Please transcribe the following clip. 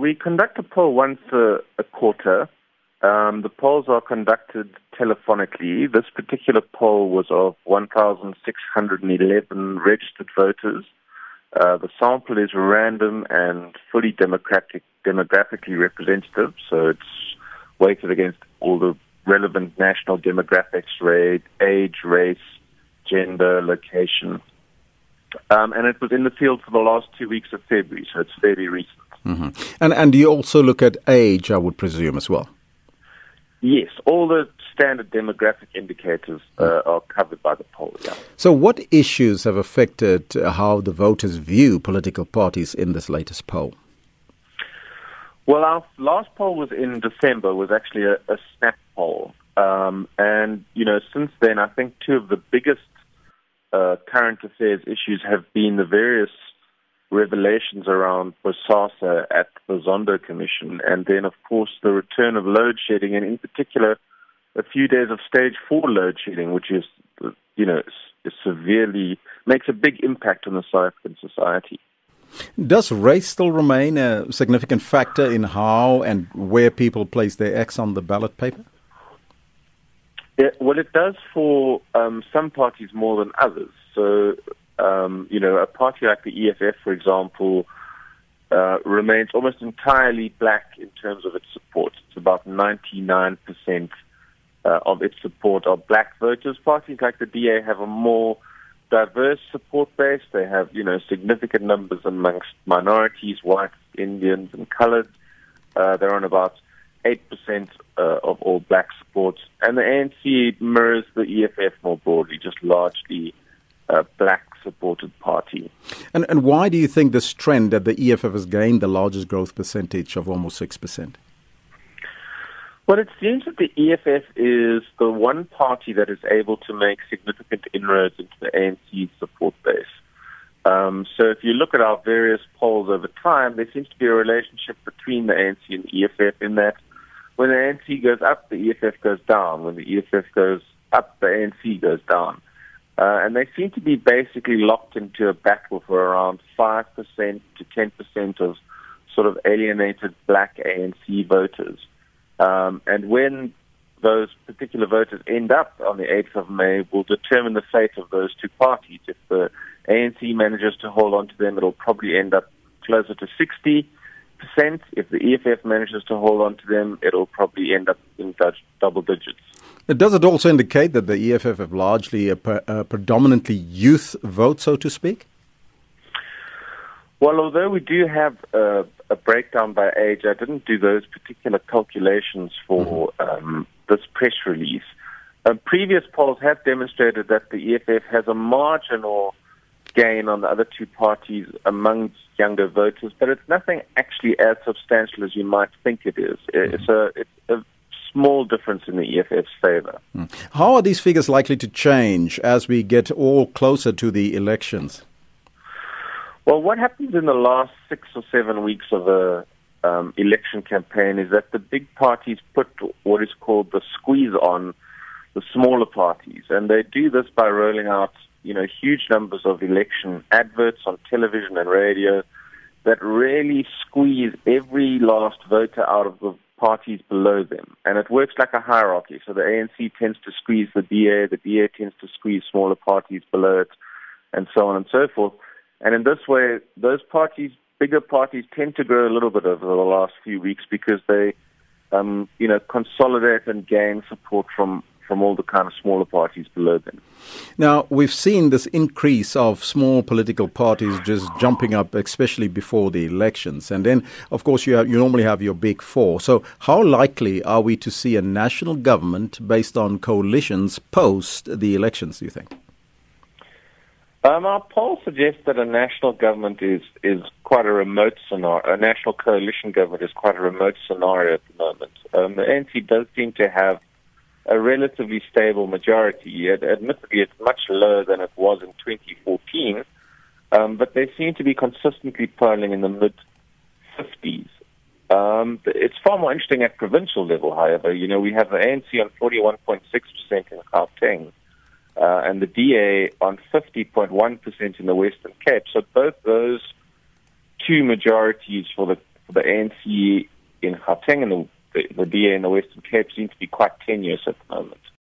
We conduct a poll once a, a quarter. Um, the polls are conducted telephonically. This particular poll was of 1,611 registered voters. Uh, the sample is random and fully democratic, demographically representative, so it's weighted against all the relevant national demographics, rate, age, race, gender, location. Um, and it was in the field for the last two weeks of February, so it's fairly recent. Mm-hmm. And and you also look at age, I would presume as well. Yes, all the standard demographic indicators uh, are covered by the poll. Yeah. So, what issues have affected how the voters view political parties in this latest poll? Well, our last poll was in December. Was actually a, a snap poll, um, and you know, since then, I think two of the biggest uh, current affairs issues have been the various revelations around Bosasa at the Zondo Commission, and then, of course, the return of load shedding, and in particular, a few days of stage four load shedding, which is, you know, severely makes a big impact on the South African society. Does race still remain a significant factor in how and where people place their X on the ballot paper? Yeah, well, it does for um, some parties more than others. So um, you know, a party like the EFF, for example, uh, remains almost entirely black in terms of its support. It's about 99% uh, of its support are black voters. Parties like the DA have a more diverse support base. They have, you know, significant numbers amongst minorities, whites, Indians, and colored. Uh, they're on about 8% uh, of all black support. And the ANC mirrors the EFF more broadly, just largely uh, black supported party. And, and why do you think this trend that the EFF has gained the largest growth percentage of almost 6%? Well, it seems that the EFF is the one party that is able to make significant inroads into the ANC's support base. Um, so if you look at our various polls over time, there seems to be a relationship between the ANC and the EFF in that when the ANC goes up, the EFF goes down. When the EFF goes up, the ANC goes down. Uh, and they seem to be basically locked into a battle for around 5% to 10% of sort of alienated black ANC voters. Um, and when those particular voters end up on the 8th of May will determine the fate of those two parties. If the ANC manages to hold on to them, it'll probably end up closer to 60%. If the EFF manages to hold on to them, it'll probably end up in double digits. Does it also indicate that the EFF have largely a, a predominantly youth vote, so to speak? Well, although we do have a, a, breakdown by age, I didn't do those particular calculations for mm-hmm. um, this press release. Um, previous polls have demonstrated that the EFF has a marginal gain on the other two parties amongst younger voters, but it's nothing actually as substantial as you might think it is. Mm-hmm. A it's a small difference in the EFF's favor. Mm. How are these figures likely to change as we get all closer to the elections? Well, what happens in the last six or seven weeks of the um, election campaign is that the big parties put what is called the squeeze on the smaller parties, and they do this by rolling out, you know, huge numbers of election adverts on television and radio that really squeeze every last voter out of the parties below them. And it works like a hierarchy. So the ANC tends to squeeze the DA, the DA tends to squeeze smaller parties below it, and so on and so forth. And in this way, those parties, bigger parties, tend to grow a little bit over the last few weeks because they, um, you know, consolidate and gain support from from all the kind of smaller parties below them. Now, we've seen this increase of small political parties just jumping up, especially before the elections. And then, of course, you, have, you normally have your big four. So, how likely are we to see a national government based on coalitions post the elections, do you think? Um, our poll suggests that a national government is, is quite a remote scenario. A national coalition government is quite a remote scenario at the moment. Um, the ANC does seem to have a relatively stable majority. Admittedly, it's much lower than it was in 2014, um, but they seem to be consistently polling in the mid 50s. Um, it's far more interesting at provincial level, however. You know, we have the ANC on 41.6% in Gauteng uh, and the DA on 50.1% in the Western Cape. So both those two majorities for the for the ANC in Gauteng and the, the, the DA in the Western Cape seem to be quite tenuous at the moment.